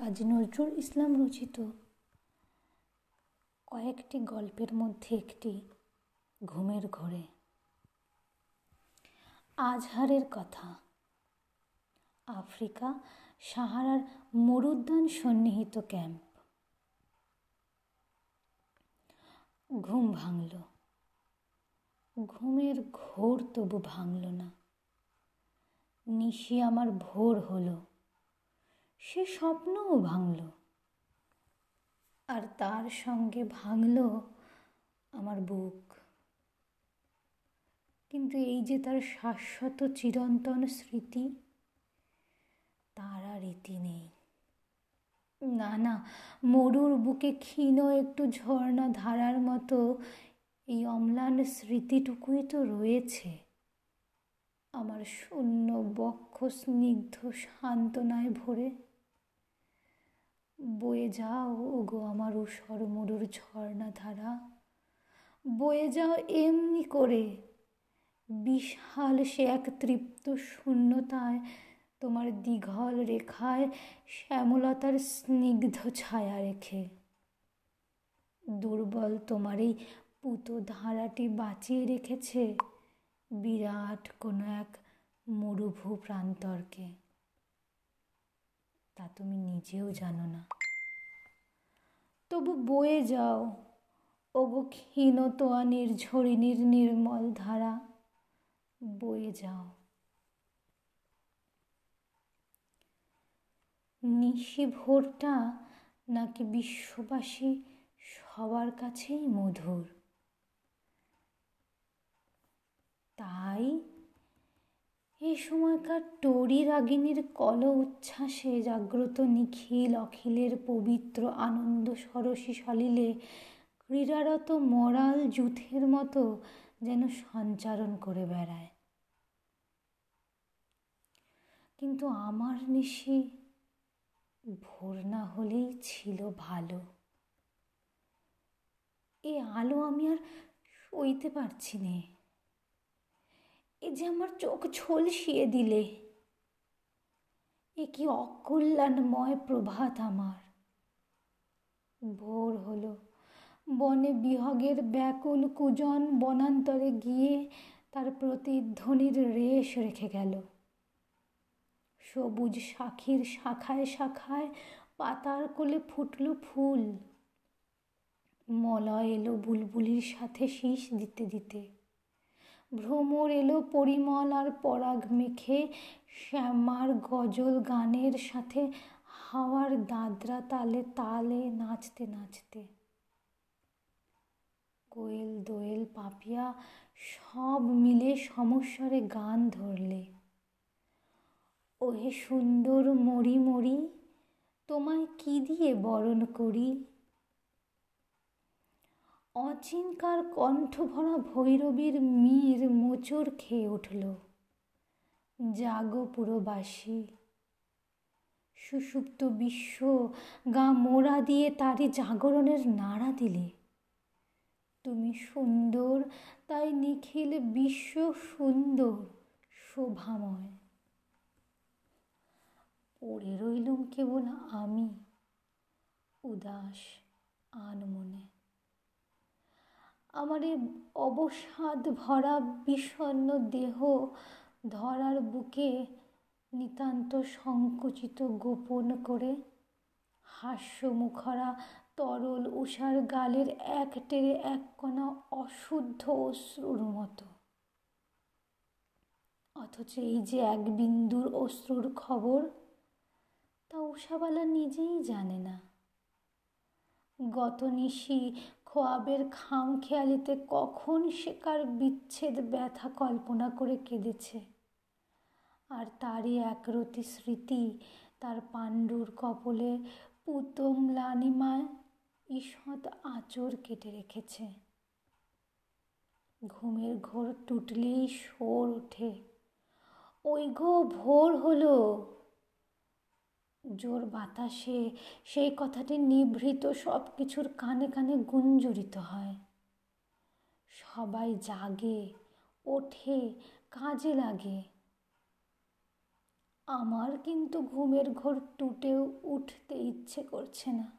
কাজী নজরুল ইসলাম রচিত কয়েকটি গল্পের মধ্যে একটি ঘুমের ঘোরে। আজহারের কথা। আফ্রিকা সাহারার মরুদ্যান সন্নিহিত ক্যাম্প। ঘুম ভাঙল। ঘুমের ঘোর তবু ভাঙল না। নিশি আমার ভোর হলো। সে স্বপ্নও ভাঙল। আর তার সঙ্গে ভাঙল আমার বুক। কিন্তু এই যে তার শাশ্বত চিরন্তন স্মৃতি, তার আর রীতি নেই। না না, মরুর বুকে ক্ষীণ একটু ঝর্ণা ধারার মতো এই অম্লান স্মৃতিটুকুই তো রয়েছে। আমার শূন্য বক্ষ স্নিগ্ধ সান্ত্বনায় ভরে বয়ে যাও ওগো আমার উসর মরুর ঝর্ণা ধারা বয়ে যাও এমনি করে। বিশাল সে এক তৃপ্ত শূন্যতায়, তোমার দীঘল রেখায় শ্যামলতার স্নিগ্ধ ছায়া রেখে। দুর্বল তোমার এই পুতো ধারাটি বাঁচিয়ে রেখেছে বিরাট কোনো এক মরুভূ প্রান্তরকে তা তুমি নিজেও জানো না। তবু বয়ে যাও ওগো ক্ষীণ তোয়া নির্ঝরিণীর নির্মল ধারা, বয়ে যাও। নিশি ভোরটা নাকি বিশ্ববাসী সবার কাছেই মধুর? তাই এই সময়কার টরি রাগিনীর কল উচ্ছ্বাসে জাগ্রত নিখিল অখিলের পবিত্র আনন্দ সরসী সলিলে ক্রীড়ারত মরাল যুথের মতো যেন সঞ্চারণ করে বেড়ায়। কিন্তু আমার নিশি ভোর না হলেই ছিল ভালো। এ আলো আমি আর সইতে পারছি নে। এ যে আমার চোখ ঝলসিয়ে দিলে। এ কি অকল্যাণময় প্রভাত আমার। ভোর হলো, বনে বিহগের ব্যাকুল কুজন বনান্তরে গিয়ে তার প্রতিধ্বনির রেশ রেখে গেল। সবুজ শাখির শাখায় শাখায় পাতার কোলে ফুটল ফুল। মলয় এলো বুলবুলির সাথে শীষ দিতে দিতে। ভ্রমর এলো পরিমল আর পরাগ মেখে শ্যামার গজল গানের সাথে হাওয়ার দাদরা তালে তালে নাচতে নাচতে। কোয়েল দোয়েল পাপিয়া সব মিলে সমস্বরে গান ধরলে। ওহে সুন্দর মরি মরি তোমায় কি দিয়ে বরণ করি? অচিনকার কণ্ঠভরা ভৈরবীর মীর মোচর খেয়ে উঠল। জাগো পুরবাসী। সুষুপ্ত বিশ্ব গা মোড়া দিয়ে তারই জাগরণের নাড়া দিলে। তুমি সুন্দর, তাই নিখিল বিশ্ব সুন্দর, শোভাময়। পড়ে রইলুম কেবল আমি, উদাস আনমনে। আমার এই অবসাদ ভরা বিষণ্ন দেহ ধরার বুকে নিতান্ত সংকুচিত গোপন করে হাস্যমুখরা তরল উষার গালের এক টেরে এক কণা অশুদ্ধ অশ্রুর মতো। অথচ এই যে এক বিন্দুর অশ্রুর খবর, তা উষাবালা নিজেই জানে না। গত নিশি খোয়াবের খাম খেয়ালিতে কখন সে কার বিচ্ছেদ ব্যথা কল্পনা করে কেঁদেছে। আর তারই একরতি স্মৃতি তার পাণ্ডুর কপলে পুতম লানিমায় ঈষৎ আঁচড় কেটে রেখেছে। ঘুমের ঘোর টুটলেই শোর ওঠে। ওই গো ভোর হলো। জোর বাতাসে সেই কথাটি নিভৃত সব কিছুর কানে কানে গুঞ্জরিত হয়। সবাই জাগে, ওঠে, কাজে লাগে। আমার কিন্তু ঘুমের ঘোর টুটেও উঠতে ইচ্ছে করছে না।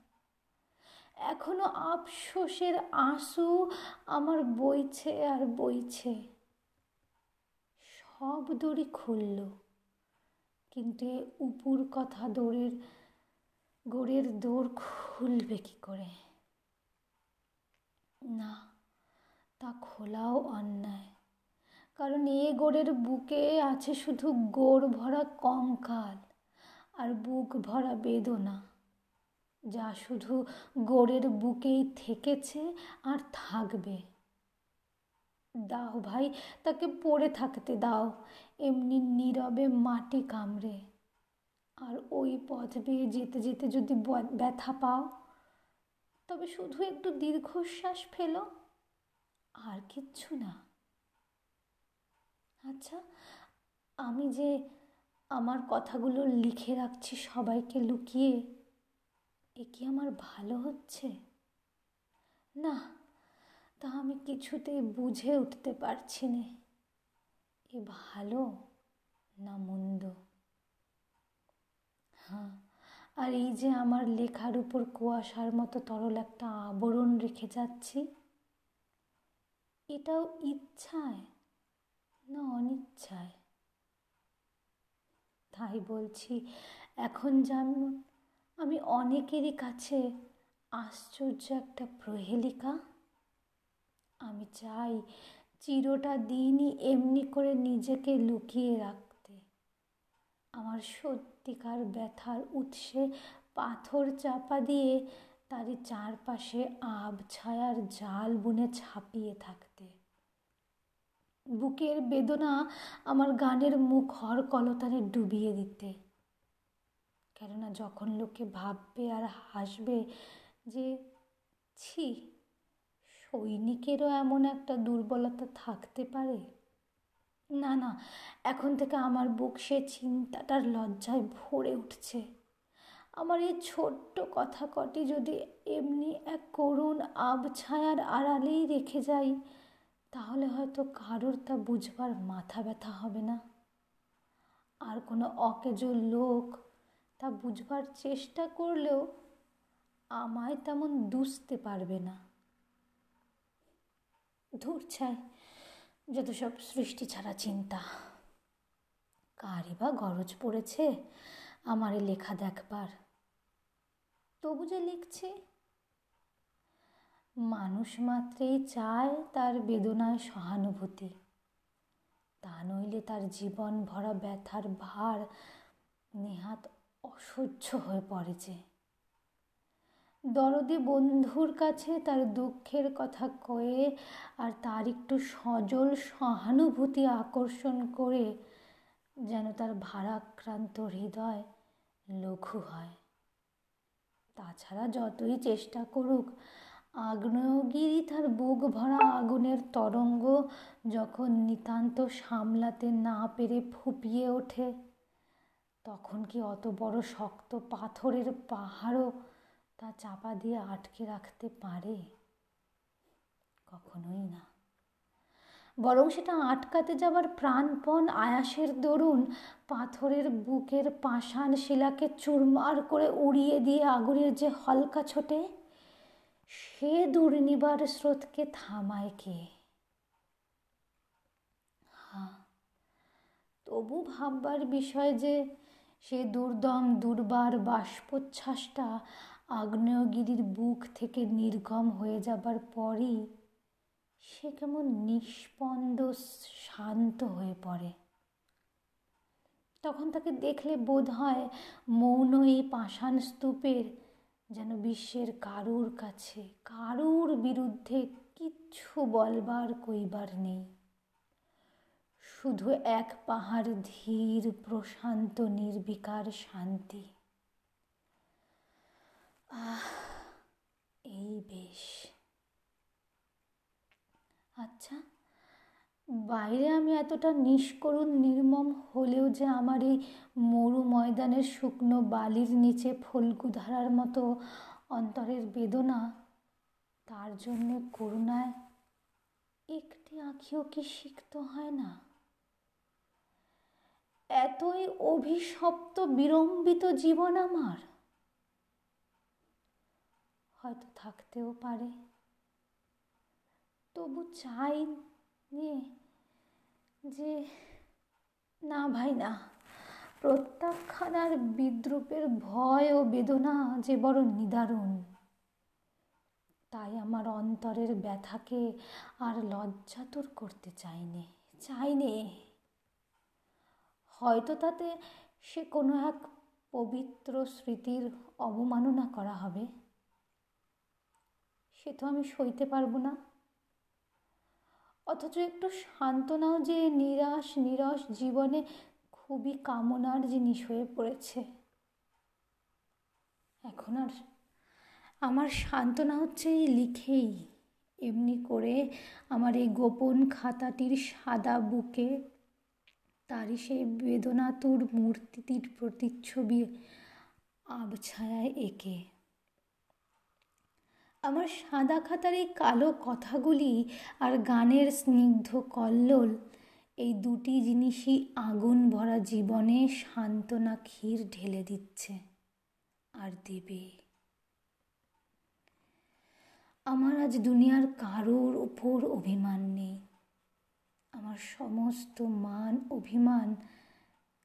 এখনও আফসোসের আঁসু আমার বইছে আর বইছে। সব দড়ি খুলল। কিন্তু এ উপুর কথা দৌড়ের, গোড়ের দৌড় খুলবে কি করে? না, তা খোলাও অন্যায়। কারণ এ গোড়ের বুকে আছে শুধু গোড় ভরা কঙ্কাল আর বুক ভরা বেদনা। যা শুধু গোড়ের বুকেই থেকেছে আর থাকবে। দাও ভাই, তাকে পড়ে থাকতে দাও। এমনি নীরবে মাটি কামড়ে। আর ওই পথ বেয়ে যেতে যেতে যদি ব্যথা পাও, তবে শুধু একটু দীর্ঘশ্বাস ফেলো। আর কিচ্ছু না। আচ্ছা আমি যে আমার কথাগুলো লিখে রাখছি সবাইকে লুকিয়ে, এ কি আমার ভালো হচ্ছে? না তা আমি কিছুতেই বুঝে উঠতে পারছি না। এ ভালো না মন্দ? হ্যাঁ আর এই যে আমার লেখার উপর কুয়াশার মতো তরল একটা আবরণ রেখে যাচ্ছি, এটাও ইচ্ছায় না অনিচ্ছায়? তাই বলছি, এখন যেমন আমি অনেকেরই কাছে আশ্চর্য একটা প্রহেলিকা আমি চাই চিরটা দিনই এমনি করে নিজেকে লুকিয়ে রাখতে। আমার সত্যিকার ব্যথার উৎসে পাথর চাপা দিয়ে তারই চারপাশে আব ছায়ার জাল বুনে ছাপিয়ে থাকতে। বুকের বেদনা আমার গানের মুখ হর কলতানে ডুবিয়ে দিতে। কেননা যখন লোকে ভাববে আর হাসবে যে, ছি সৈনিকেরও এমন একটা দুর্বলতা থাকতে পারে? না না, এখন থেকে আমার বুক সে চিন্তাটার লজ্জায় ভরে উঠছে। আমার এই ছোট্ট কথা কটি যদি এমনি এক করুণ আবছায়ার আড়ালেই রেখে যাই, তাহলে হয়তো কারোর তা বুঝবার মাথা ব্যথা হবে না। আর কোনো অকেজো লোক তা বুঝবার চেষ্টা করলেও আমায় তেমন দুষতে পারবে না। ধূর ছাই যত সব সৃষ্টি ছাড়া চিন্তা। কারই বা গরজ পড়েছে আমারে লেখা দেখবার। তবু যে লিখছে। মানুষ মাত্রেই চায় তার বেদনায় সহানুভূতি। তা নইলে তার জীবন ভরা ব্যথার ভার নেহাত অসহ্য হয়ে পড়ে যে। দরদি বন্ধুর কাছে তার দুঃখের কথা কয়ে আর তার একটু সজল সহানুভূতি আকর্ষণ করে যেন তার ভারাক্রান্ত হৃদয় লঘু হয়। তাছাড়া যতই চেষ্টা করুক, আগ্নেয়গিরি তার বুক ভরা আগুনের তরঙ্গ যখন নিতান্ত সামলাতে না পেরে ফুপিয়ে ওঠে, তখন কি অত বড় শক্ত পাথরের পাহাড়ও তা চাপা দিয়ে আটকে রাখতে পারে? কখনোই না। বরং সেটা আটকাতে যাবার প্রাণপণ আয়াসের দরুন পাথরের বুকের পাষাণ শিলাকে চুরমার করে উড়িয়ে দিয়ে আগুনের যে হলকা ছোটে, সে দুর্নিবার স্রোতকে থামায় কে? হ্যাঁ তবু ভাববার বিষয় যে সে দুর্দম, দুর্বার বাষ্পোচ্ছ্বাসটা আগ্নেয়গিরির বুক থেকে নির্গম হয়ে যাবার পরই সে কেমন নিষ্পন্দ, শান্ত হয়ে পড়ে। তখন তাকে দেখলে বোধ হয় মৌন এই পাষাণ স্তূপের যেন বিশ্বের কারুর কাছে, কারুর বিরুদ্ধে কিচ্ছু বলবার কইবার নেই। শুধু এক পাহাড় ধীর, প্রশান্ত, নির্বিকার শান্তি। আহ, এই বেশ। আচ্ছা বাইরে আমি এতটা নিষ্করুণ, নির্মম হলেও যে আমার এই মরু ময়দানের শুকনো বালির নিচে ফলকু ধারার মতো অন্তরের বেদনা, তার জন্য করুণায় একটি আঁখিও কি সিক্ত হয় না? এতই অভিশপ্ত বিড়ম্বিত জীবন আমার। হয়তো থাকতেও পারে। তবু চাই নিয়ে যে, না ভাই, না। প্রত্যাখ্যান আর বিদ্রুপের ভয় ও বেদনা যে বড় নিদারুণ। তাই আমার অন্তরের ব্যথাকে আর লজ্জাতুর করতে চাইনি চাইনি হয়তো তাতে সে কোনো এক পবিত্র স্মৃতির অবমাননা করা হবে। সে তো আমি সইতে পারব না। অথচ একটু সান্ত্বনাও যে নিরাশ, নিরস জীবনে খুবই কামনার জিনিস হয়ে পড়েছে। এখন আর আমার সান্ত্বনা হচ্ছে এই লিখেই। এমনি করে আমার এই গোপন খাতাটির সাদা বুকে তারই সেই বেদনাতুর মূর্তিটির প্রতিচ্ছবি আবছায়ায় এঁকে। আমার সাদা খাতার এই কালো কথাগুলি আর গানের স্নিগ্ধ কল্লোল, এই দুটি জিনিসই আগুন ভরা জীবনে সান্ত্বনা ক্ষীর ঢেলে দিচ্ছে আর দেবে। আমার আজ দুনিয়ার কারোর ওপর অভিমান নেই। আমার সমস্ত মান অভিমান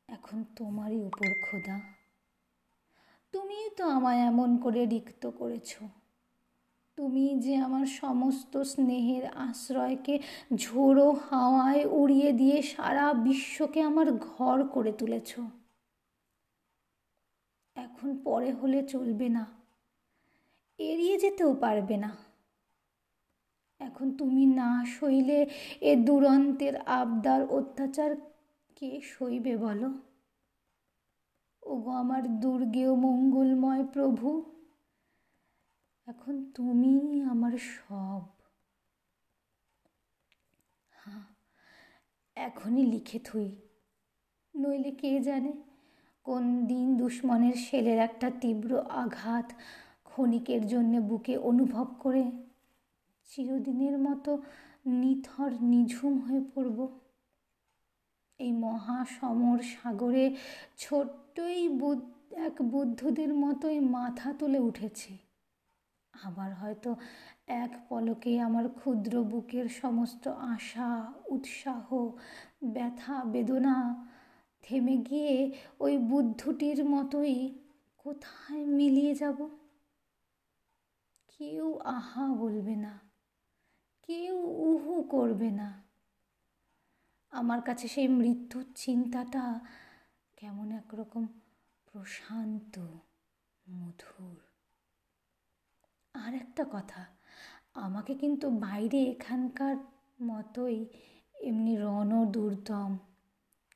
এখন তোমারই উপর খোদা। তুমিই তো আমায় এমন করে রিক্ত করেছ। তুমি যে আমার সমস্ত স্নেহের আশ্রয়কে ঝোড়ো হাওয়ায় উড়িয়ে দিয়ে সারা বিশ্বকে আমার ঘর করে তুলেছ। এখন পরে হলে চলবে না, এড়িয়ে যেতেও পারবে না। এখন তুমি না সইলে এ দুরন্তের আবদার অত্যাচার কে সইবে বলো? ওগো আমার দুর্গেও মঙ্গলময় প্রভু। এখন তুমি আমার সব। হ্যাঁ এখনই লিখে থুই। নইলে কে জানে কোন দিন দুশ্মনের শেলের একটা তীব্র আঘাত ক্ষণিকের জন্যে বুকে অনুভব করে। চিরদিনের মতো নিথর নিঝুম হয়ে পড়ব। এই মহাসমর সাগরে ছোট্টই এক বুদ্ধদের মতোই মাথা তুলে উঠেছি। আবার হয়তো এক পলকে আমার ক্ষুদ্র বুকের সমস্ত আশা, উৎসাহ, ব্যথা, বেদনা থেমে গিয়ে ওই বুদ্ধটির মতোই কোথায় মিলিয়ে যাব? কেউ আহা বলবে না, কেউ উহু করবে না। আমার কাছে সেই মৃত্যুর চিন্তাটা কেমন একরকম প্রশান্ত, মধুর। আর একটা কথা, আমাকে কিন্তু বাইরে এখানকার মতোই এমনি রণ দুর্দম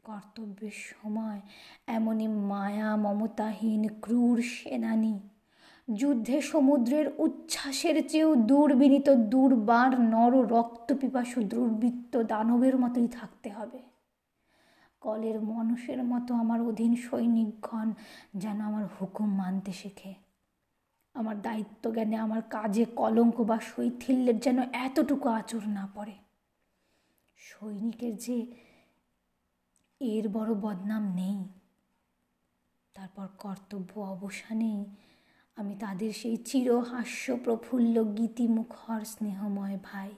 কর্তব্যের সময় এমনই মায়া, মমতাহীন, ক্রূর সেনানী। যুদ্ধে সমুদ্রের উচ্ছ্বাসের চেয়েও দুর্বিনীত, দুর্বার, নর, রক্তপিপাসু, দুর্বৃত্ত দানবের মতোই থাকতে হবে। কলের মানুষের মতো আমার অধীন সৈনিকগণ যেন আমার হুকুম মানতে শেখে। আমার দায়িত্ব জ্ঞানে, আমার কাজে কলঙ্ক বা শৈথিল্যের যেন এতটুকু আচর না পড়ে। সৈনিকের যে এর বড় বদনাম নেই, তারপর কর্তব্য অবসানে আমি তাদের সেই চিরহাস্য প্রফুল্ল গীতিমুখর স্নেহময় ভাই।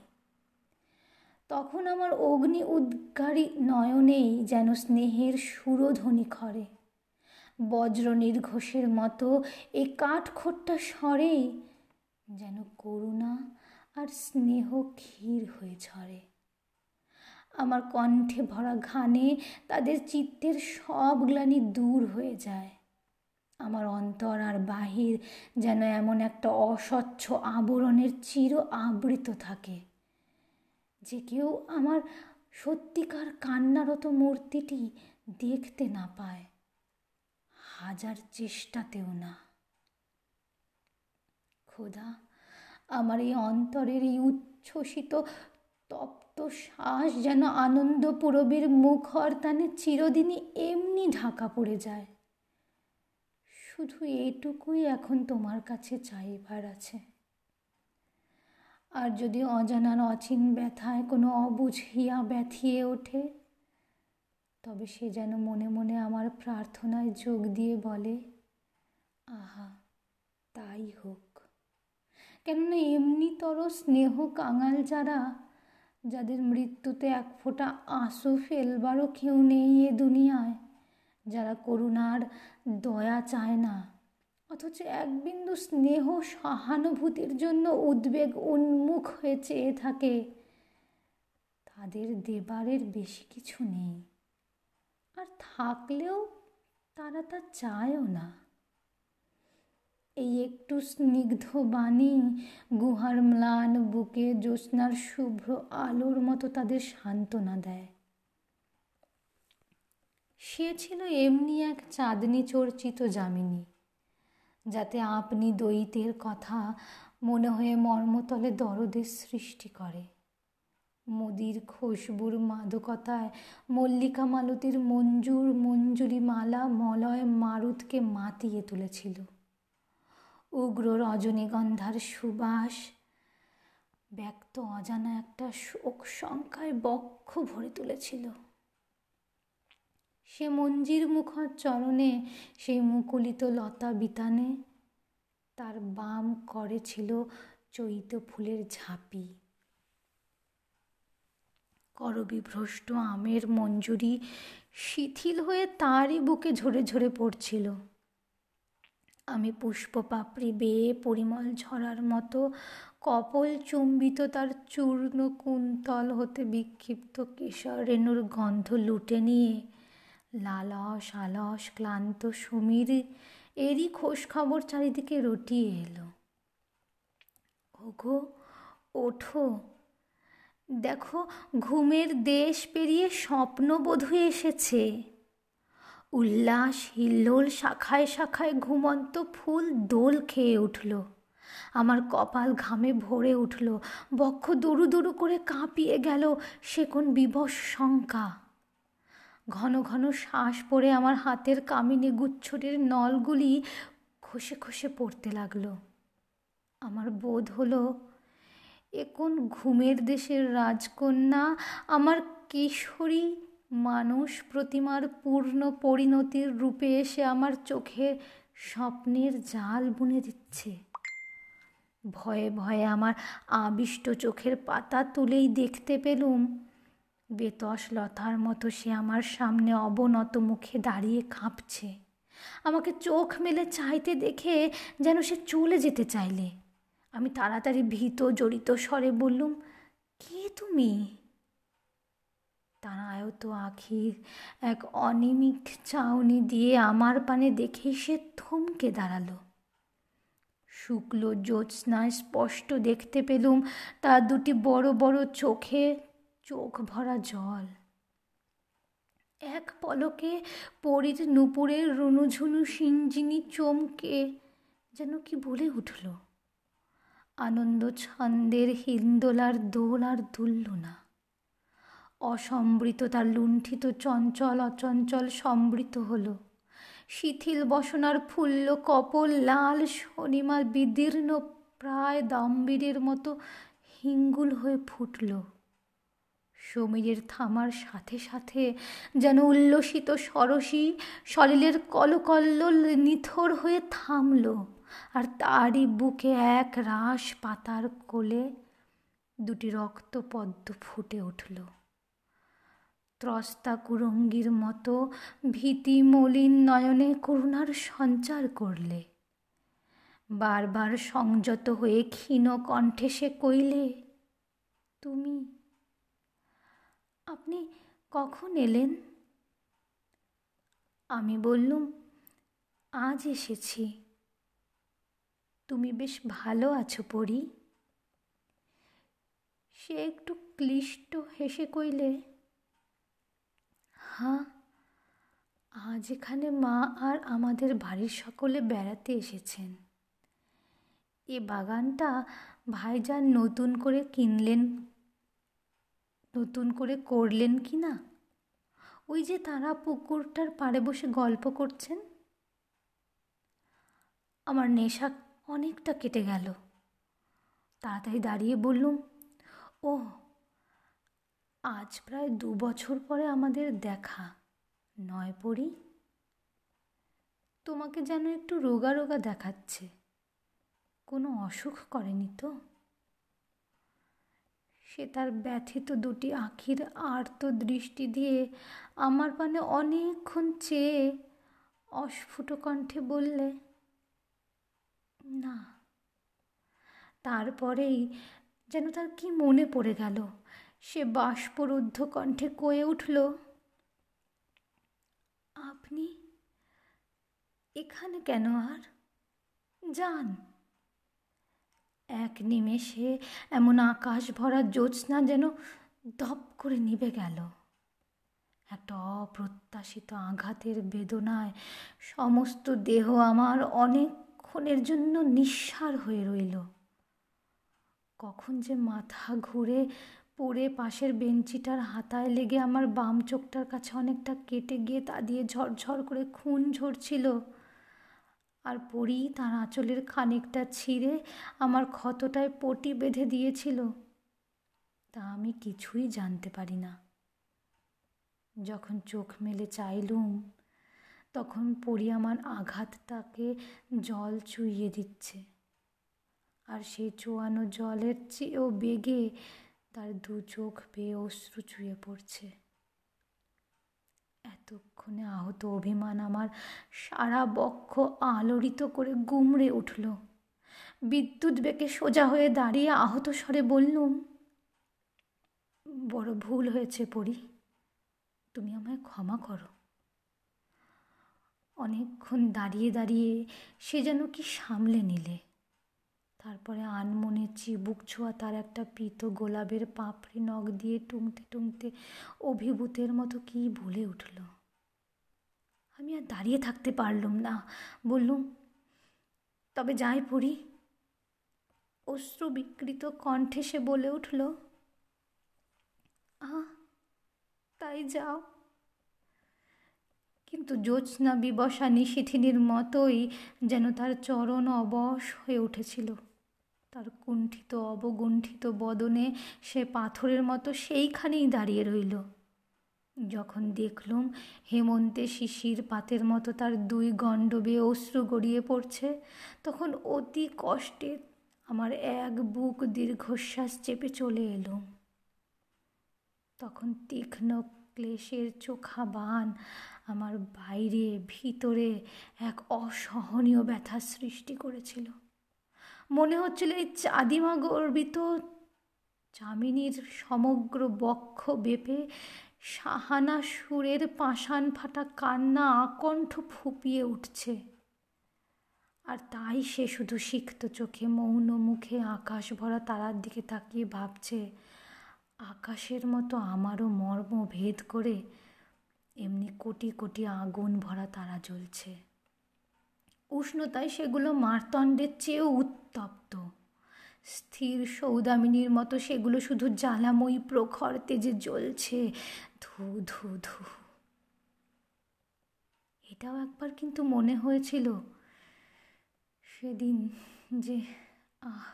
তখন আমার অগ্নি উদ্গারী নয়নেই যেন স্নেহের সুরধ্বনি খরে। বজ্র নির্ঘোষের মতো এই কাঠখোট্টা স্বরেই যেন করুণা আর স্নেহ ক্ষীর হয়ে ঝরে। আমার কণ্ঠে ভরা ঘানে তাদের চিত্তের সব গ্লানি দূর হয়ে যায়। আমার অন্তর আর বাহির যেন এমন একটা অস্বচ্ছ আবরণের চির আবৃত থাকে, যে কেউ আমার সত্যিকার কান্নারত মূর্তিটি দেখতে না পায়। হাজার চেষ্টাতেও না। খোদা, আমার এই অন্তরের এই উচ্ছ্বসিত তপ্ত শ্বাস যেন আনন্দ পুরবীর মুখর তানে চিরদিনই এমনি ঢাকা পড়ে যায়। শুধু এইটুকুই এখন তোমার কাছে চাইবার আছে। আর যদি অজানার অচিন ব্যথায় কোনো অবুঝিয়া ব্যথিয়ে ওঠে তবে সে যেন মনে মনে আমার প্রার্থনায় যোগ দিয়ে বলে, আহা, তাই হোক। কেননা এমনিতর স্নেহ কাঙাল যারা, যাদের মৃত্যুতে এক ফোঁটা আঁসু ফেলবারও কেউ নেই এ দুনিয়ায়, যারা করুণার দয়া চায় না, অথচ এক বিন্দু স্নেহ সহানুভূতির জন্য উদ্বেগ উন্মুখ হয়ে চেয়ে থাকে, তাদের দেবারের বেশি কিছু নেই। আর থাকলেও তারা তা চায়ও না। এই একটু স্নিগ্ধ বাণী গুহার ম্লান বুকে জ্যোৎস্নার শুভ্র আলোর মতো তাদের সান্ত্বনা দেয়। সে ছিল এমনি এক চাঁদনি চর্চিত যামিনী, যাতে আপনি দ্বৈতের কথা মনে হয়ে মর্মতলে দরদের সৃষ্টি করে। মুদির খুশবুর মাদকতায়, মল্লিকা মালতীর মঞ্জুর মঞ্জুরি মালা মলয় মারুতকে মাতিয়ে তুলেছিল। উগ্র রজনীগন্ধার সুবাস, ব্যক্ত অজানা একটা শোক শঙ্কায় বক্ষ ভরে তুলেছিল। সে মঞ্জির মুখর চরণে, সেই মুকুলিত লতা বিতানে, তার বাম করে ছিল চৈত ফুলের ঝাঁপি। করবিভ্রষ্ট আমের মঞ্জুরি শিথিল হয়ে তারই বুকে ঝরে ঝরে পড়ছিল। আমি পুষ্প পাপড়ি বেয়ে পরিমল ঝরার মতো কপল চুম্বিত তার চূর্ণ কুন্তল হতে বিক্ষিপ্ত কেশর রেণুর গন্ধ লুটে নিয়ে লালস আলস ক্লান্ত সুমির এরই খোঁজ খবর চারিদিকে রটিয়ে এলো। ওগো, ওঠো। দেখো, ঘুমের দেশ পেরিয়ে স্বপ্নবোধ এসেছে। উল্লাস, হিল্লোল, শাখায় শাখায় ঘুমন্ত ফুল দোল খেয়ে উঠল। আমার কপাল ঘামে ভরে উঠল। বক্ষ দরু দরু করে কাঁপিয়ে গেল সে কোন বিবশ শঙ্কা। ঘন ঘন শ্বাস পড়ে আমার হাতের কামিনে গুচ্ছরের নলগুলি খসে খসে পড়তে লাগল। আমার বোধ হলো এ কোন ঘুমের দেশের রাজকন্যা? আমার কিশোরী মানুষ প্রতিমার পূর্ণ পরিণতির রূপে এসে আমার চোখে স্বপ্নের জাল বুনে দিচ্ছে। ভয়ে ভয়ে আমার আবিষ্ট চোখের পাতা তুলেই দেখতে পেলুম। বেতস লতার মতো সে আমার সামনে অবনত মুখে দাঁড়িয়ে কাঁপছে। আমাকে চোখ মেলে চাইতে দেখে যেন সে চলে যেতে চাইলে। আমি তাড়াতাড়ি ভীত, জড়িত স্বরে বললুম, কে তুমি? তার আয়ত আখির এক অনিমিক চাউনি দিয়ে আমার পানে দেখে সে থমকে দাঁড়াল। শুক্ল জ্যোৎস্নায় স্পষ্ট দেখতে পেলুম তার দুটি বড় বড় চোখে চোখ ভরা জল। এক পলকে পরির নুপুরের রুনুঝুনু সিঞ্জিনি চমকে যেন কি বলে উঠল। আনন্দ ছন্দের হিন্দোলার দোল আর দুলল না। অসম্বৃত তার লুণ্ঠিত চঞ্চল অচঞ্চল সম্বৃত হল। শিথিল বসনার ফুল্ল কপল, লাল শনিমার বিদীর্ণ প্রায় দাম্বীরের মতো হিঙ্গুল হয়ে ফুটল। সমীরের থামার সাথে সাথে যেন উল্লসিত সরসী সলিলের কলকল্ল নিথর হয়ে থামল। আর তারই বুকে এক রাস পাতার কোলে দুটি রক্তপদ্ম ফুটে উঠল। ত্রস্তা কুরঙ্গির মতো ভীতি মলিন নয়নে করুণার সঞ্চার করলে। বারবার সংযত হয়ে ক্ষীণ কণ্ঠে সে কইলে, তুমি, আপনি কখন এলেন? আমি বললুম, আজ এসেছি। তুমি বেশ ভালো আছো পড়ি সে একটু ক্লিষ্ট হেসে কইলে, হাঁ, আজ এখানে মা আর আমাদের বাড়ির সকলে বেড়াতে এসেছেন। এ বাগানটা ভাইজান নতুন করে কিনলেন, নতুন করে করলেন কি না? ওই যে তারা পুকুরটার পাড়ে বসে গল্প করছেন। আমার নেশা অনেকটা কেটে গেল। তাড়াতাড়ি দাঁড়িয়ে বললুম ও আজ প্রায় দু বছর পরে আমাদের দেখা, নয় পড়ি তোমাকে যেন একটু রোগা রোগা দেখাচ্ছে, কোনো অসুখ করেনি তো? সে তার ব্যথিত দুটি আখির আর্ত দৃষ্টি দিয়ে আমার পানে অনেকক্ষণ চেয়ে অস্ফুট কণ্ঠে বললে না। তারপরেই যেন তার কি মনে পড়ে গেল, সে বাষ্পরুদ্ধ কণ্ঠে কয়ে উঠল, আপনি এখানে কেন আর? যান। এক নিমেষে এমন আকাশ ভরা জ্যোৎস্না যেন দপ করে নিবে গেল। একটা অপ্রত্যাশিত আঘাতের বেদনায় সমস্ত দেহ আমার অনেকক্ষণের জন্য নিঃসার হয়ে রইল। কখন যে মাথা ঘুরে পড়ে পাশের বেঞ্চিটার হাতায় লেগে আমার বাম চোখটার কাছে অনেকটা কেটে গিয়ে তা দিয়ে ঝরঝর করে খুন ঝরছিল। আর পরি তার আঁচলের খানিকটা ছিঁড়ে আমার ক্ষতটায় পটি বেঁধে দিয়েছিল। তা আমি কিছুই জানতে পারি না। যখন চোখ মেলে চাইলুম তখন পরি আমার আঘাতটাকে জল চুইয়ে দিচ্ছে। আর সেই চোয়ানো জলের চেয়েও বেগে তার দু চোখ বেয়ে অশ্রু চুয়ে পড়ছে। এতক্ষণে আহত অভিমান আমার সারা বক্ষ আলোড়িত করে গুমড়ে উঠল। বিদ্যুৎ বেগে সোজা হয়ে দাঁড়িয়ে আহত স্বরে বললুম, বড় ভুল হয়েছে পড়ি তুমি আমায় ক্ষমা করো। অনেকক্ষণ দাঁড়িয়ে দাঁড়িয়ে সে যেন কি সামলে নিলে। তারপরে আনমনে চিবুক ছোঁয়া তার একটা পিত গোলাপের পাপড়ি নখ দিয়ে টুংতে টুংতে অভিভূতের মতো কি বলে উঠল। আমি আর দাঁড়িয়ে থাকতে পারলুম না। বললুম, তবে যাই পড়ি। অশ্রু বিকৃত কণ্ঠে সে বলে উঠল, আহ, তাই যাও। কিন্তু জ্যোৎস্না বিবসা নিশিথিনীর মতোই যেন তার চরণ অবশ হয়ে উঠেছিল। তার কুণ্ঠিত, অবগুণ্ঠিত বদনে সে পাথরের মতো সেইখানেই দাঁড়িয়ে রইল। যখন দেখলুম হেমন্তে শিশির পাতের মতো তার দুই গণ্ডবে অশ্রু গড়িয়ে পড়ছে, তখন অতি কষ্টে আমার এক বুক দীর্ঘশ্বাস চেপে চলে এলুম তখন তীক্ষ্ণ ক্লেশের চোখা বান আমার বাইরে, ভিতরে এক অসহনীয় ব্যথা সৃষ্টি করেছিল। মনে হচ্ছিল এই চাঁদিমা গর্বিত চামিনীর সমগ্র বক্ষ বেপে সাহানা সুরের পাষাণ ফাটা কান্না আকণ্ঠ ফুপিয়ে উঠছে। আর তাই সে শুধু সিক্ত চোখে, মৌন মুখে, আকাশ ভরা তারার দিকে তাকিয়ে ভাবছে, আকাশের মতো আমারও মর্ম ভেদ করে এমনি কোটি কোটি আগুন ভরা তারা জ্বলছে। উষ্ণতায় সেগুলো মারতণ্ডের চেয়েও উত্তপ্ত। স্থির সৌদামিনীর মতো সেগুলো শুধু জ্বালাময়ী প্রখর তেজে জ্বলছে। ধু ধু ধু। এটাও একবার কিন্তু মনে হয়েছিল। সেদিন যে, আহ,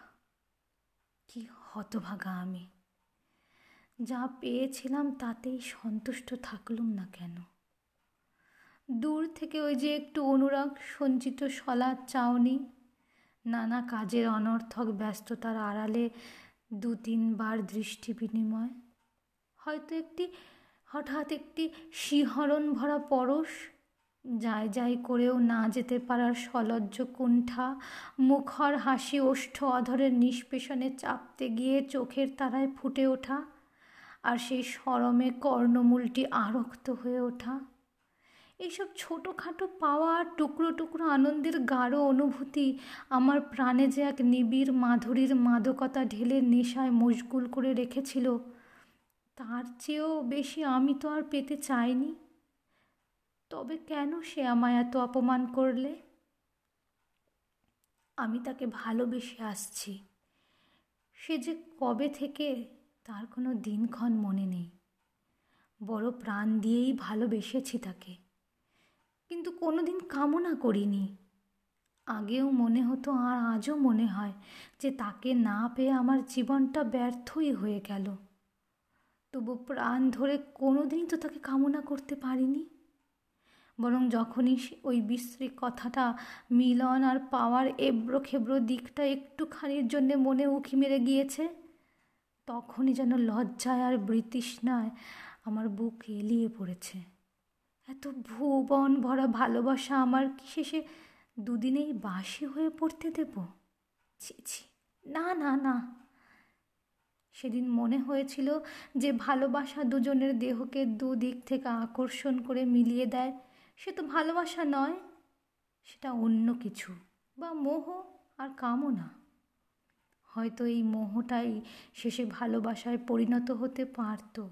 কি হতভাগা আমি। যা পেয়েছিলাম তাতেই সন্তুষ্ট থাকলুম না কেন? দূর থেকে ওই যে একটু অনুরাগ, সঞ্চিত সলার চাউনি নানা কাজের অনর্থক ব্যস্ততার আড়ালে দু তিনবার দৃষ্টি বিনিময়। হয়তো একটি, হঠাৎ একটি শিহরণ ভরা পরশ, যাই যাই করেও না যেতে পারার সলজ্জ কুণ্ঠা, মুখর হাসি ওষ্ঠ অধরের নিষ্পেষণে চাপতে গিয়ে চোখের তারায় ফুটে ওঠা আর সেই সরমে কর্ণমূলটি আরক্ত হয়ে ওঠা। এইসব ছোটোখাটো পাওয়া টুকরো টুকরো আনন্দের গাঢ় অনুভূতি আমার প্রাণে যে এক নিবিড় মাধুরীর মাদকতা ঢেলে নেশায় মশগুল করে রেখেছিল, তার চেয়েও বেশি আমি তো আর পেতে চাইনি। তবে কেন সে আমায় এত অপমান করলে? আমি তাকে ভালোবেসে আসছি। সে যে কবে থেকে তার কোনো দিনক্ষণ মনে নেই। বড় প্রাণ দিয়েই ভালোবেসেছি তাকে। কিন্তু কোনো দিন কামনা করিনি। আগেও মনে হতো আর আজও মনে হয় যে তাকে না পেয়ে আমার জীবনটা ব্যর্থই হয়ে গেল। তবু প্রাণ ধরে কোনো দিনই তো তাকে কামনা করতে পারিনি। বরং যখনই ওই বিশ্রী কথাটা মিলন আর পাওয়ার এব্রো খেব্রো দিকটা একটুখানির জন্যে মনে উঁকি মেরে গিয়েছে তখনই যেন লজ্জায় আর বৃতৃষ্ণায় আমার বুক এলিয়ে পড়েছে। এত ভুবন ভরা ভালোবাসা আমার কি শেষে দুদিনেই বাসি হয়ে পড়তে দেব? ছি ছি, না না না। সেদিন মনে হয়েছিল যে ভালোবাসা দুজনের দেহকে দুদিক থেকে আকর্ষণ করে মিলিয়ে দেয়, সে তো ভালোবাসা নয়, সেটা অন্য কিছু, বা মোহ আর কামনা। হয়তো এই মোহটাই শেষে ভালোবাসায় পরিণত হতে পারত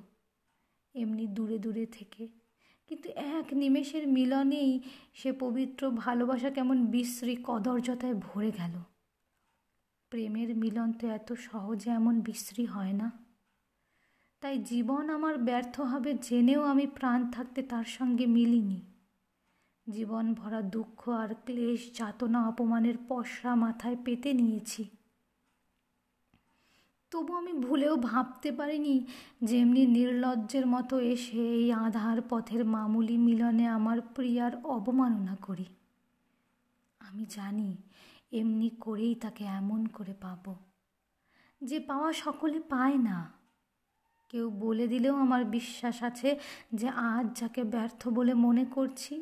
এমনি দূরে দূরে থেকে। কিন্তু এক নিমেষের মিলনেই সে পবিত্র ভালোবাসা কেমন বিশ্রী কদর্যতায় ভরে গেল। প্রেমের মিলন তো এত সহজে এমন বিশ্রী হয় না। তাই জীবন আমার ব্যর্থ হবে জেনেও আমি প্রাণ থাকতে তার সঙ্গে মিলিনি। জীবন ভরা দুঃখ আর ক্লেশ, যাতনা, অপমানের পশরা মাথায় পেতে নিয়েছি। তবু আমি ভুলেও ভাবতে পারিনি যে এমনি নির্লজ্জের মতো এসে এই আধার পথের মামুলি মিলনে আমার প্রিয়ার অবমাননা করি। আমি জানি এমনি করেই তাকে এমন করে পাব, যে পাওয়া সকলে পায় না। কেউ বলে দিলেও আমার বিশ্বাস আছে যে আজ যাকে ব্যর্থ বলে মনে করছি,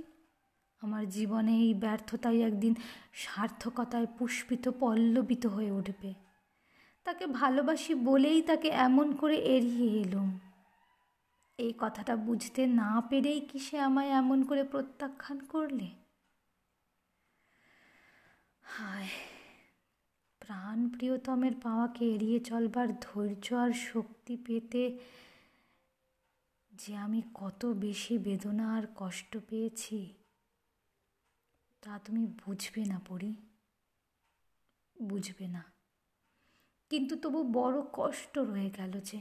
আমার জীবনে এই ব্যর্থতাই একদিন সার্থকতায় পুষ্পিত পল্লবিত হয়ে উঠবে। তাকে ভালোবাসি বলেই তাকে এমন করে এড়িয়ে এলুম এই কথাটা বুঝতে না পেরেই কি সে আমায় এমন করে প্রত্যাখ্যান করলে? হায়, প্রাণ প্রিয়তমের পাওয়াকে এড়িয়ে চলবার ধৈর্য আর শক্তি পেতে যে আমি কত বেশি বেদনা আর কষ্ট পেয়েছি, তা তুমি বুঝবে না পড়ি বুঝবে না। কিন্তু তবু বড় কষ্ট রয়ে গেল যে।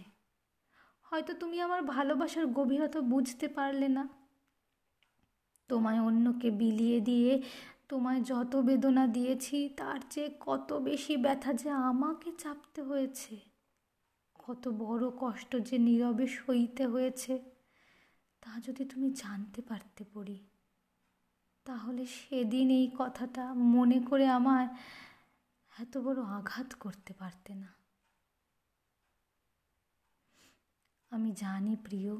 হয়তো তুমি আমার ভালোবাসার গভীরতা বুঝতে পারলে না। তোমায় অন্যকে বিলিয়ে দিয়ে, তোমায় যত বেদনা দিয়েছি, তার চেয়ে কত বেশি ব্যথা যে আমাকে চাপতে হয়েছে। কত বড় কষ্ট যে নীরবে সইতে হয়েছে, তা যদি তুমি জানতে পারতে পড়ি। তাহলে সেদিন এই কথাটা মনে করে আমায় এত বড় আঘাত করতে পারতে না। আমি জানি প্রিয়,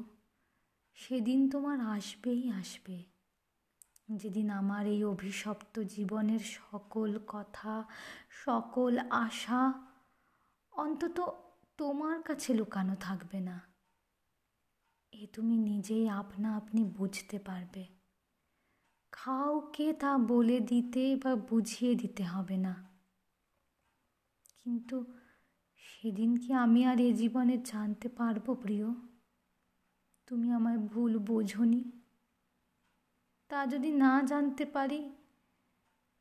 সেদিন তোমার আসবেই আসবে। যেদিন আমার এই অভিশপ্ত জীবনের সকল কথা, সকল আশা অন্তত তোমার কাছে লুকানো থাকবে না। এ তুমি নিজেই আপনা আপনি বুঝতে পারবে। কাউকে তা বলে দিতে বা বুঝিয়ে দিতে হবে না। কিন্তু সেদিন কি আমি আর এ জীবনে জানতে পারব প্রিয়? তুমি আমায় ভুল বোঝনি। তা যদি না জানতে পারি,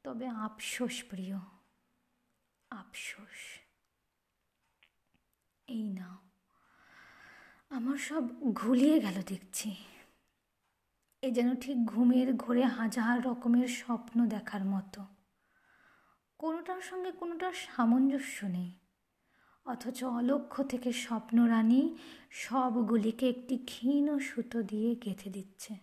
তবে আফসোস প্রিয়, আফসোস। এই নাও। আমার সব ঘুলিয়ে গেল দেখছি। এ যেন ঠিক ঘুমের ঘোরে হাজার রকমের স্বপ্ন দেখার মতো। কোনোটার সঙ্গে কোনোটার সামঞ্জস্য নেই। অথচ অলক্ষ্য থেকে স্বপ্নরানী সবগুলিকে একটি ক্ষীণ সুতো দিয়ে গেঁথে দিচ্ছে।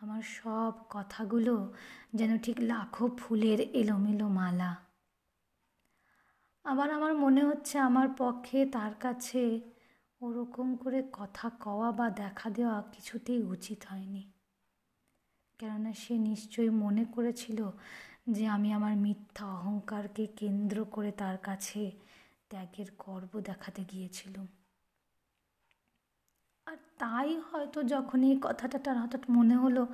আমার সব কথাগুলো যেন ঠিক লাখো ফুলের এলোমেলো মালা। আবার আমার মনে হচ্ছে আমার পক্ষে তার কাছে ওরকম করে কথা কওয়া বা দেখা দেওয়া কিছুতেই উচিত হয়নি। কেননা সে নিশ্চয়ই মনে করেছিল যে আমি আমার মিথ্যা অহংকারকে কেন্দ্র করে তার কাছে ত্যাগের গর্ব দেখাতে গিয়েছিলাম। আর তাই হয়তো যখন এই কথাটা তার হঠাৎ মনে হলো,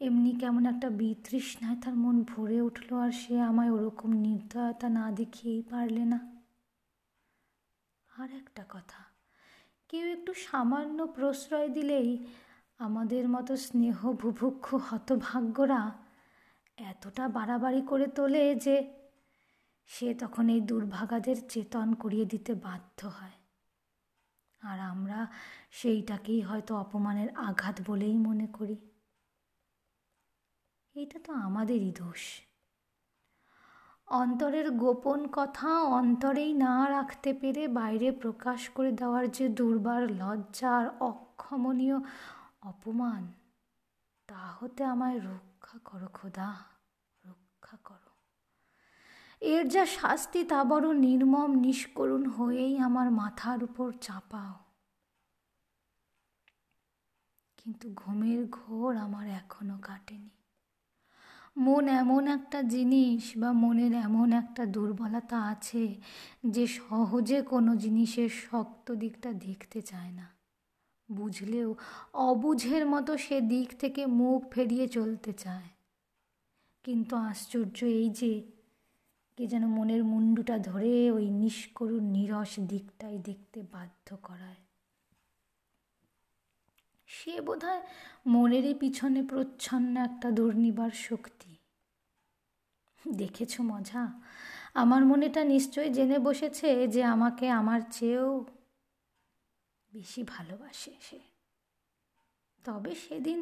এমনি কেমন একটা বিতৃষ্ণায় তার মন ভরে উঠল আর সে আমায় ওরকম নির্দয়তা না দেখিয়েই পারলে না। আর একটা কথা, কেউ একটু সামান্য প্রশ্রয় দিলেই আমাদের মতো স্নেহ বুভুক্ষ হতভাগ্যরা এতটা বাড়াবাড়ি করে তোলে যে সে তখন এই দুর্ভাগাদের চেতন করিয়ে দিতে বাধ্য হয়। আর আমরা সেইটাকেই হয়তো অপমানের আঘাত বলেই মনে করি। এইটা তো আমাদেরই দোষ। অন্তরের গোপন কথা অন্তরেই না রাখতে পেরে বাইরে প্রকাশ করে দেওয়ার যে দুর্বার লজ্জা আর অক্ষমনীয় অপমান, তা হতে আমায় রক্ষা করো খোদা রক্ষা করো এর যা শাস্তি তা বড় নির্মম, নিষ্করুণ হয়েই আমার মাথার উপর চাপাও। কিন্তু ঘুমের ঘোর আমার এখনও কাটেনি। মন এমন একটা জিনিস বা মনের এমন একটা দুর্বলতা আছে যে সহজে কোনো জিনিসের শক্ত দিকটা দেখতে চায় না। বুঝলেও অবুঝের মতো সে দিক থেকে মুখ ফেরিয়ে চলতে চায়। কিন্তু আশ্চর্য এই যে, কে যেন মনের মুন্ডুটা ধরে ওই নিষ্করুণ, নিরস দিকটাই দেখতে বাধ্য করায়। সে বোধহয় মনেরই পিছনে প্রচ্ছন্ন একটা দুর্নিবার শক্তি। দেখেছ মজা? আমার মনেটা নিশ্চয় জেনে বসেছে যে আমাকে আমার চেয়েও বেশি ভালোবাসে সে। তবে সেদিন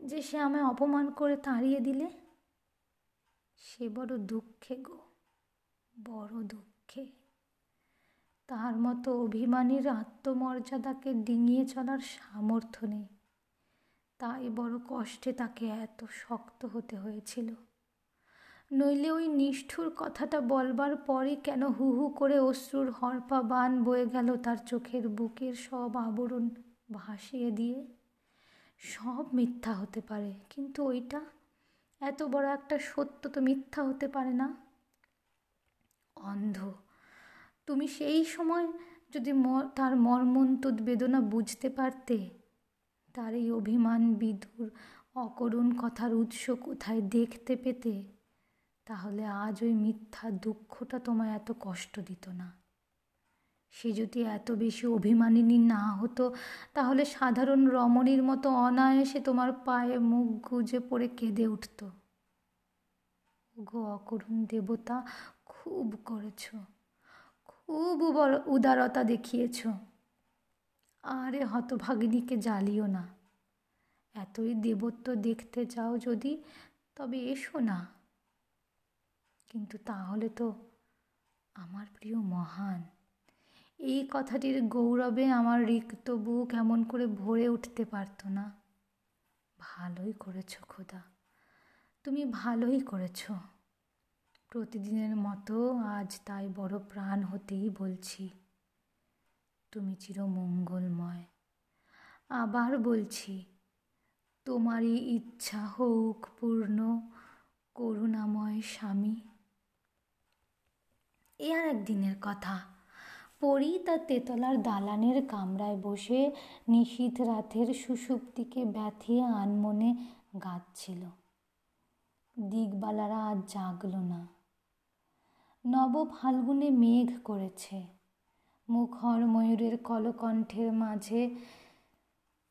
যে সে আমায় অপমান করে তাড়িয়ে দিলে, সে বড় দুঃখে গো, বড় দুঃখে। তার মতো অভিমানীর আত্মমর্যাদাকে ডিঙিয়ে চলার সামর্থ্য নেই। তাই বড় কষ্টে তাকে এত শক্ত হতে হয়েছিল। নইলে ওই নিষ্ঠুর কথাটা বলবার পরই কেন হু হু করে অশ্রুর হরপা বান বয়ে গেল তার চোখের বুকের সব আবরণ ভাসিয়ে দিয়ে। সব মিথ্যা হতে পারে, কিন্তু ওইটা এত বড় একটা সত্য তো মিথ্যা হতে পারে না। অন্ধ, তুমি সেই সময় যদি তার মর্মন্তুদ বেদনা বুঝতে পারতে, তার এই অভিমান বিধুর অকরুণ কথার উৎস কোথায় দেখতে পেতে? তাহলে আজ ওই মিথ্যা দুঃখটা তোমায় এত কষ্ট দিত না। সে যদি এত বেশি অভিমানিনী না হতো, তাহলে সাধারণ রমণীর মতো অনায়াসে তোমার পায়ে মুখ গুজে পড়ে কেঁদে উঠত। গো অকরুণ দেবতা, খুব করেছ, খুব উদারতা দেখিয়েছ। আরে হতভাগিনীকে জ্বালিও না। এতই দেবত্ব দেখতে চাও যদি, তবে এসো না। কিন্তু তাহলে তো আমার প্রিয় মহান। এই কথাটির গৌরবে আমার রিক্ত বুক এমন করে ভরে উঠতে পারত না। ভালোই করেছ খোদা, তুমি ভালোই করেছ। প্রতিদিনের মতো আজ তাই বড় প্রাণ হতেই বলছি, তুমি চিরমঙ্গলময় আবার বলছি, তোমারই ইচ্ছা হোক পূর্ণ, করুণাময় স্বামী। এ আর একদিনের কথা। পরি তার তেতলার দালানের কামরায় বসে নিশীথ রাতের সুষুপ্তিকে ব্যথিয়ে আনমনে গাচ্ছিল দিগবালারা আজ জাগল না। নব ফাল্গুনে মেঘ করেছে। মুখর ময়ূরের কলকণ্ঠের মাঝে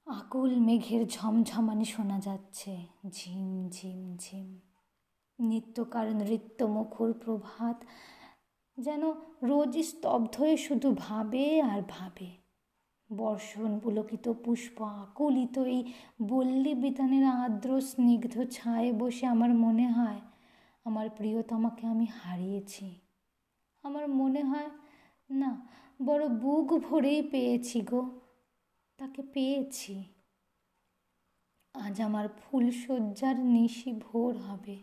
আকুল মেঘের ঝমঝমানি শোনা যাচ্ছে। ঝিম ঝিম ঝিম নিত্যকার নৃত্য মুখর প্রভাত যেন রোজ স্তব্ধ হয়ে শুধু ভাবে আর ভাবে। বর্ষণ পুলকিত পুষ্প আকুলিত এই বল্লী বিতানের আর্দ্র স্নিগ্ধ ছায়ে বসে আমার মনে হয়, আমার প্রিয়তমাকে আমি হারিয়েছি। আমার মনে হয়, না, বড় বুক ভরেই পেয়েছি গো, তাকে পেয়েছি। আজ আমার ফুলশয্যার নিশি ভোর হবে,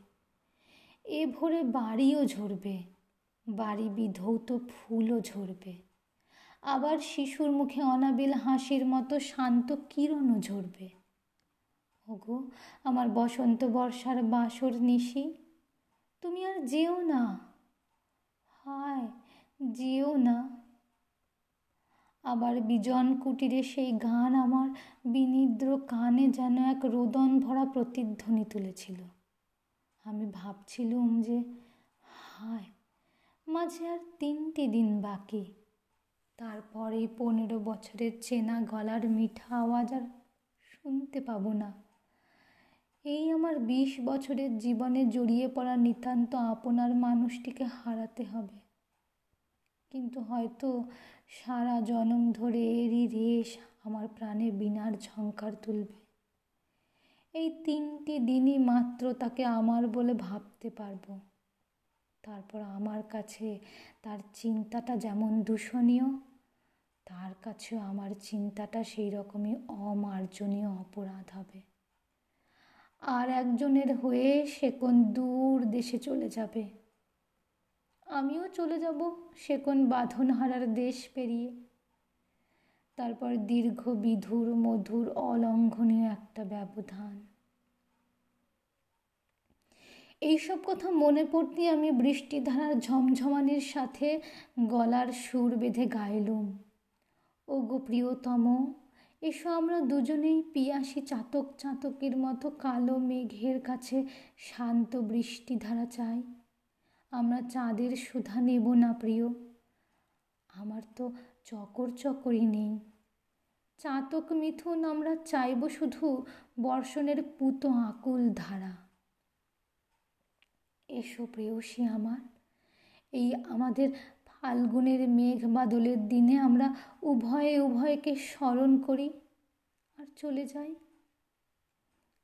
এ ভোরে বাড়িও ঝরবে। বাড়ি বিধৌত ফুলও ঝরবে। আবার শিশুর মুখে অনাবিল হাসির মতো শান্ত কিরণও ঝরবে। ওগো, আমার বসন্ত বর্ষার বাসর নিশি, তুমি আর যেও না। হায়, যেও না। আবার বিজন কুটিরে সেই গান আমার বিনিদ্র কানে যেন এক রোদন ভরা প্রতিধ্বনি তুলেছিল। আমি ভাবছিলুম যে, হায় মাঝে আর তিনটি দিন বাকি। তারপরে পনেরো বছরের চেনা গলার মিঠা আওয়াজ আর শুনতে পাবো না। এই আমার বিশ বছরের জীবনে জড়িয়ে পড়া নিতান্ত আপনার মানুষটিকে হারাতে হবে। কিন্তু হয়তো সারা জনম ধরে এরই রেশ আমার প্রাণে বিনার ঝঙ্কার তুলবে। এই তিনটি দিনই মাত্র তাকে আমার বলে ভাবতে পারব। তারপর আমার কাছে তার চিন্তাটা যেমন দূষণীয়, তার কাছেও আমার চিন্তাটা সেই রকমই অমার্জনীয় অপরাধ হবে। আর একজনের হয়ে সে কোন দূর দেশে চলে যাবে? আমিও চলে যাব সে কোন বাঁধনহারার দেশ পেরিয়ে। তারপর দীর্ঘ বিধুর মধুর অলঙ্ঘনীয় একটা ব্যবধান। এইসব কথা মনে পড়তে আমি বৃষ্টিধারার ঝমঝমানির সাথে গলার সুর বেঁধে গাইলুম। ও গো প্রিয়তম, এসো আমরা দুজনেই পিয়াসি চাতক চাতকের মতো কালো মেঘের কাছে শান্ত বৃষ্টিধারা চাই। আমরা চাঁদের সুধা নেব না প্রিয়, আমার তো চকর চকরই নেই। চাতক মিথুন, আমরা চাইব শুধু বর্ষণের পুত আকুল ধারা। এসো প্রেয়সী আমার। এই আমাদের ফাল্গুনের মেঘ বাদলের দিনে আমরা উভয়ে উভয়কে স্মরণ করি আর চলে যাই।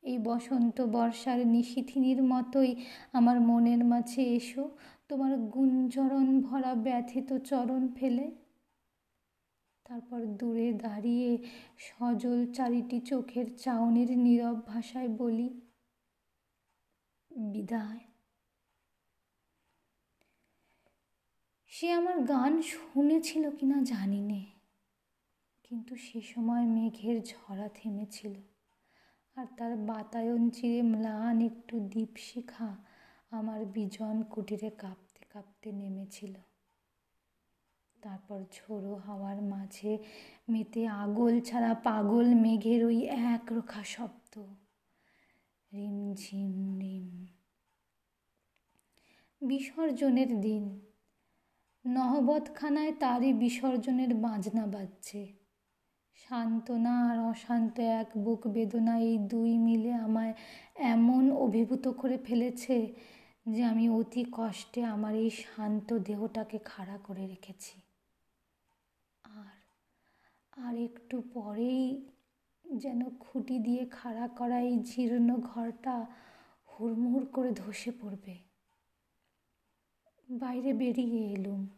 এই বসন্ত বর্ষার নিশিথিনীর মতোই আমার মনের মাঝে এসো। তোমার গুঞ্জরণ ভরা ব্যথিত চরণ ফেলে। তারপর দূরে দাঁড়িয়ে সজল চারিটি চোখের চাউনির নীরব ভাষায় বলি, বিদায়। সে আমার গান শুনেছিল কিনা জানি নে কিন্তু সে সময় মেঘের ঝরা থেমেছিল আর তার বাতায়ন চিরে ম্লান একটু দীপশিখা আমার বিজন কুটিরে কাঁপতে কাঁপতে নেমেছিল। তারপর ঝোড়ো হাওয়ার মাঝে মেতে আগল ছাড়া পাগল মেঘের ওই এক রোখা শব্দ। রিম ঝিম রিম। বিসর্জনের দিন নহবতখানায় তারই বিসর্জনের বাজনা বাজছে। সান্ত্বনা আর অশান্ত এক বুক বেদনা এই দুই মিলে আমায় এমন অভিভূত করে ফেলেছে যে আমি অতি কষ্টে আমার এই শান্ত দেহটাকে খাড়া করে রেখেছি। আর আর একটু পরেই যেন খুঁটি দিয়ে খাড়া করা এই জীর্ণ ঘরটা হুড়মুড় করে ধসে পড়বে। বাইরে বেরিয়ে এলুম।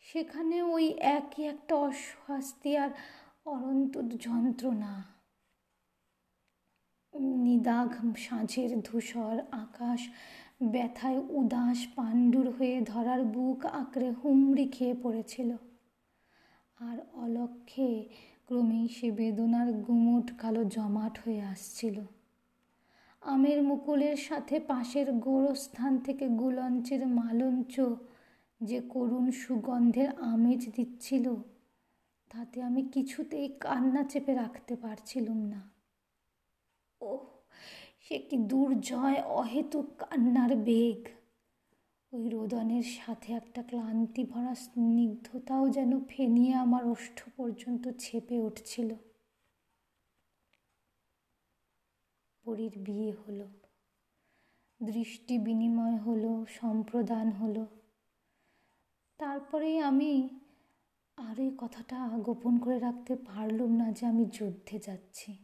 সেখানে ওই একই একটা অস্বস্তি আর অনন্ত যন্ত্রণা। নিদাঘ সাঁঝের ধূসর আকাশ, ব্যথায় উদাস পাণ্ডুর হয়ে ধরার বুক আঁকড়ে হুমড়ি খেয়ে পড়েছিল। আর অলক্ষে ক্রমেই সে বেদনার গুমুট কালো জমাট হয়ে আসছিল। আমের মুকুলের সাথে পাশের গোরস্থান থেকে গুলঞ্চের মালঞ্চ যে করুণ সুগন্ধের আমেজ দিচ্ছিল, তাতে আমি কিছুতেই কান্না চেপে রাখতে পারছিলুম না। ও সে কি দুর্জয়, অহেতুক কান্নার বেগ। ওই রোদনের সাথে একটা ক্লান্তি ভরা স্নিগ্ধতাও যেন ফেনিয়ে আমার ওষ্ঠ পর্যন্ত ছেপে উঠছিল। পরীর বিয়ে হলো, দৃষ্টি বিনিময় হলো, সম্প্রদান হলো। তারপরেই আমি আর এই কথাটা গোপন করে রাখতে পারলুম না যে আমি যুদ্ধে যাচ্ছি।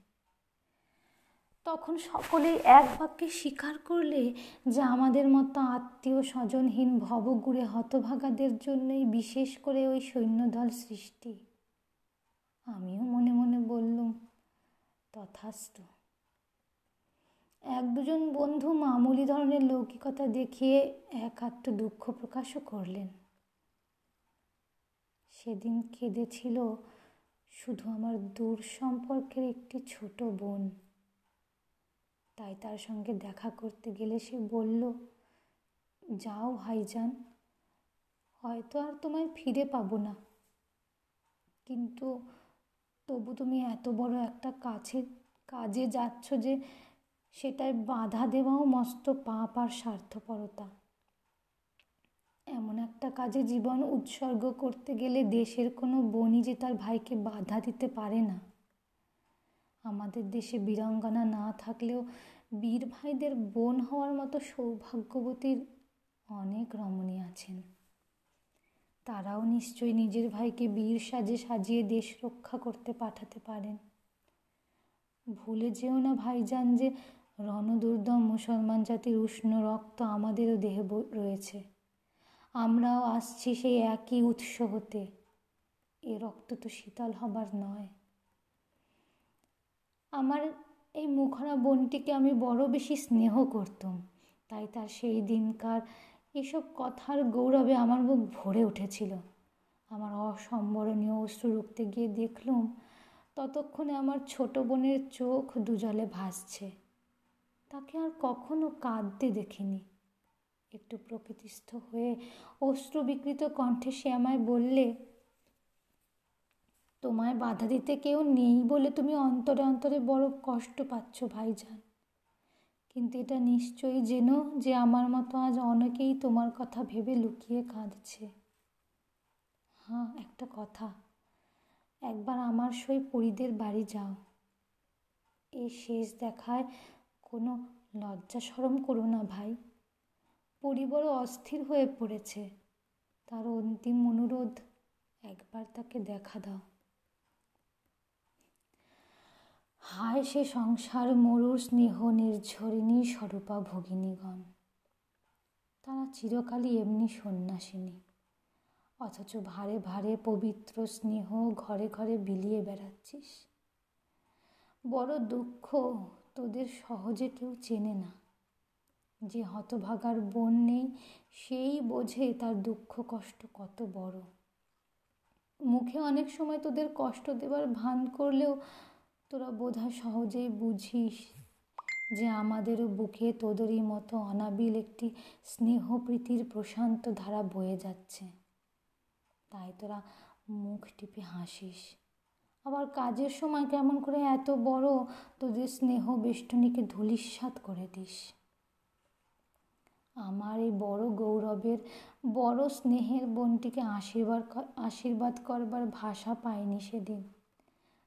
তখন সকলেই এক বাক্যে স্বীকার করলে যে আমাদের মতো আত্মীয় স্বজনহীন ভবগুড়ে হতভাগাদের জন্যই বিশেষ করে ওই সৈন্যদল সৃষ্টি। আমিও মনে মনে বললুম, তথাস্তু। এক দুজন বন্ধু মামুলি ধরনের লৌকিকতা দেখিয়ে এক আত্ম দুঃখ প্রকাশও করলেন। সেদিন কেঁদেছিল শুধু আমার দূর সম্পর্কের একটি ছোট বোন। তাই তার সঙ্গে দেখা করতে গেলে সে বলল, যাও ভাইজান, হয়তো আর তোমায় ফিরে পাবো না। কিন্তু তবু তুমি এত বড় একটা কাছে, কাজে যাচ্ছ যে সেটায় বাধা দেওয়াও মস্ত পাপ আর স্বার্থপরতা। এমন একটা কাজে জীবন উৎসর্গ করতে গেলে দেশের কোনো বনি যে তার ভাইকে বাধা দিতে পারে না। আমাদের দেশে বীরাঙ্গনা না থাকলেও বীর ভাইদের বোন হওয়ার মতো সৌভাগ্যবতীর অনেক রমণী আছেন। তারাও নিশ্চয়ই নিজের ভাইকে বীর সাজে সাজিয়ে দেশ রক্ষা করতে পাঠাতে পারেন। ভুলে যেও না ভাইজান যে রণদুর্দম মুসলমান জাতির উষ্ণ রক্ত আমাদেরও দেহে রয়েছে। আমরাও আসছি সেই একই উৎস হতে এ রক্ত তো শীতল হবার নয়। আমার এই মুখরা বোনটিকে আমি বড় বেশি স্নেহ করতাম, তাই তার সেই দিনকার এসব কথার গৌরবে আমার মুখ ভরে উঠেছিল। আমার অসম্বরণীয় অশ্রু রুখতে গিয়ে দেখলুম, ততক্ষণে আমার ছোট বোনের চোখ দুজলে ভাসছে। তাকে আর কখনো কাঁদতে দেখিনি। একটু প্রকৃতিস্থ হয়ে অশ্রু বিকৃত কণ্ঠে সে আমায় বললে, তোমায় বাধা দিতে কেউ নেই বলে তুমি অন্তরে অন্তরে বড় কষ্ট পাচ্ছ, ভাইজান। কিন্তু এটা নিশ্চয়ই যেন যে আমার মতো আজ অনেকেই তোমার কথা ভেবে লুকিয়ে কাঁদছে। হ্যাঁ একটা কথা। একবার আমার সই পরিদের বাড়ি যাও। এই শেষ দেখায় কোনো লজ্জা সরম করো না, ভাই। পরি বড় অস্থির হয়ে পড়েছে। তার অন্তিম অনুরোধ, একবার তাকে দেখা দাও। হায় সে সংসার মরুর স্নেহ নির্ঝরিণী স্বরূপা ভগিনীগণ। তারা চিরকালই এমনি সন্ন্যাসিনী। অথচ ভারে ভারে পবিত্র স্নেহ ঘরে ঘরে বিলিয়ে বেড়াচ্ছিস। বড় দুঃখ তোদের সহজে কেউ চেনে না। যে হতভাগার বোন নেই, সেই বোঝে তার দুঃখ কষ্ট কত বড়। মুখে অনেক সময় তোদের কষ্ট দেবার ভান করলেও তোরা বোধহয় সহজেই বুঝিস যে আমাদেরও বুকে তোদেরই মতো অনাবিল একটি স্নেহপ্রীতির প্রশান্ত ধারা বয়ে যাচ্ছে। তাই তোরা মুখ টিপে হাসিস। আবার কাজের সময় কেমন করে এত বড় তোদের স্নেহ বেষ্টনীকে ধুলিস্বাদ করে দিস। আমার এই বড় গৌরবের, বড় স্নেহের বোনটিকে আশীর্বাদ আশীর্বাদ করবার ভাষা পায়নি সেদিন।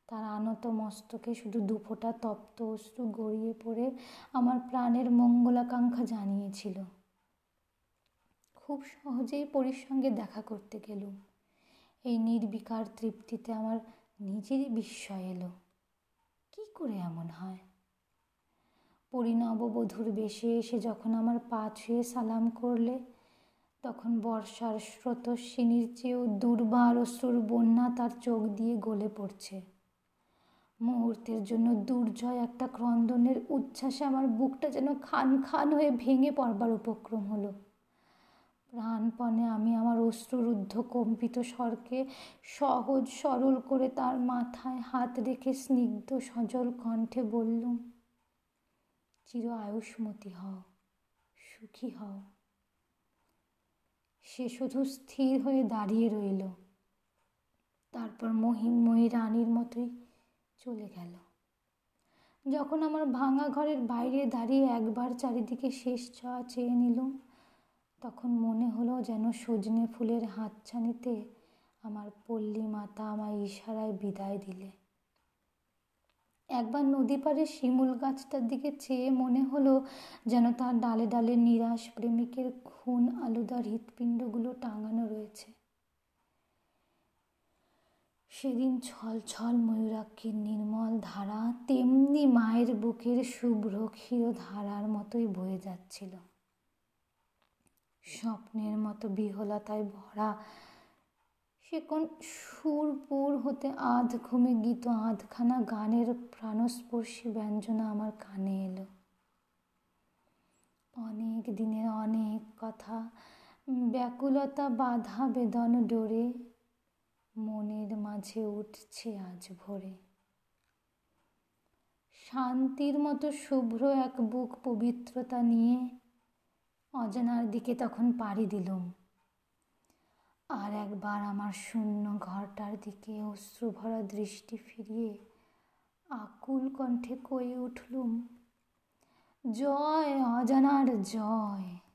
তার আনত মস্তকে শুধু দুফোটা তপ্ত অশ্রু গড়িয়ে পড়ে আমার প্রাণের মঙ্গলাকাঙ্ক্ষা জানিয়েছিল। খুব সহজেই পরির সঙ্গে দেখা করতে গেলুম। এই নির্বিকার তৃপ্তিতে আমার নিজেরই বিস্ময় এলো। কি করে এমন হয়? পরিণববধূর বেশে এসে যখন আমার পা ছুঁয়ে সালাম করলে, তখন বর্ষার স্রোতস্বিনীর চেয়েও দুর্বার অশ্রুর বন্যা তার চোখ দিয়ে গলে পড়ছে। মুহূর্তের জন্য দুর্জয় একটা ক্রন্দনের উচ্ছ্বাসে আমার বুকটা যেন খান খান হয়ে ভেঙে পড়বার উপক্রম হলো। প্রাণপণে আমি আমার অশ্রুরুদ্ধ কম্পিত স্বরকে সহজ সরল করে তার মাথায় হাত রেখে স্নিগ্ধ সজল কণ্ঠে বললুম চির আয়ুষ্মতি হও, সুখী হও। সে শুধু স্থির হয়ে দাঁড়িয়ে রইল, তারপর মহিমময়ী রানীর মতোই চলে গেল। যখন আমার ভাঙা ঘরের বাইরে দাঁড়িয়ে একবার চারিদিকে শেষ চাওয়া চেয়ে নিলুম, তখন মনে হলো যেন সজনে ফুলের হাতছানিতে আমার পল্লী মাতা আমায় ইশারায় বিদায় দিলে। একবার নদী পাড়ে শিমুল গাছটার দিকে চেয়ে মনে হলো যেন তার ডালে ডালে নিরাশ প্রেমিকের খুন আলুদার হৃৎপিণ্ডগুলো টাঙানো রয়েছে। সেদিন ছল ছল ময়ূরাক্ষীর নির্মল ধারা তেমনি মায়ের বুকের শুভ্র ক্ষীর ধারার মতোই বয়ে যাচ্ছিল। স্বপ্নের মতো বিহলতায় ভরা সে কোন সুরপুর হতে আধ ঘুমে গীত, আধখানা গানের প্রাণস্পর্শী ব্যঞ্জনা আমার কানে এলো। অনেক দিনের অনেক কথা, ব্যাকুলতা বাধা বেদন ডোরে, মনের মাঝে উঠছে আজ ভোরে। শান্তির মতো শুভ্র এক বুক পবিত্রতা নিয়ে অজানার দিকে তখন পাড়ি দিলুম। আর একবার আমার শূন্য ঘরটার দিকে অশ্রুভরা দৃষ্টি ফিরিয়ে আকুল কণ্ঠে কয়ে উঠলুম, জয় অজানার জয়।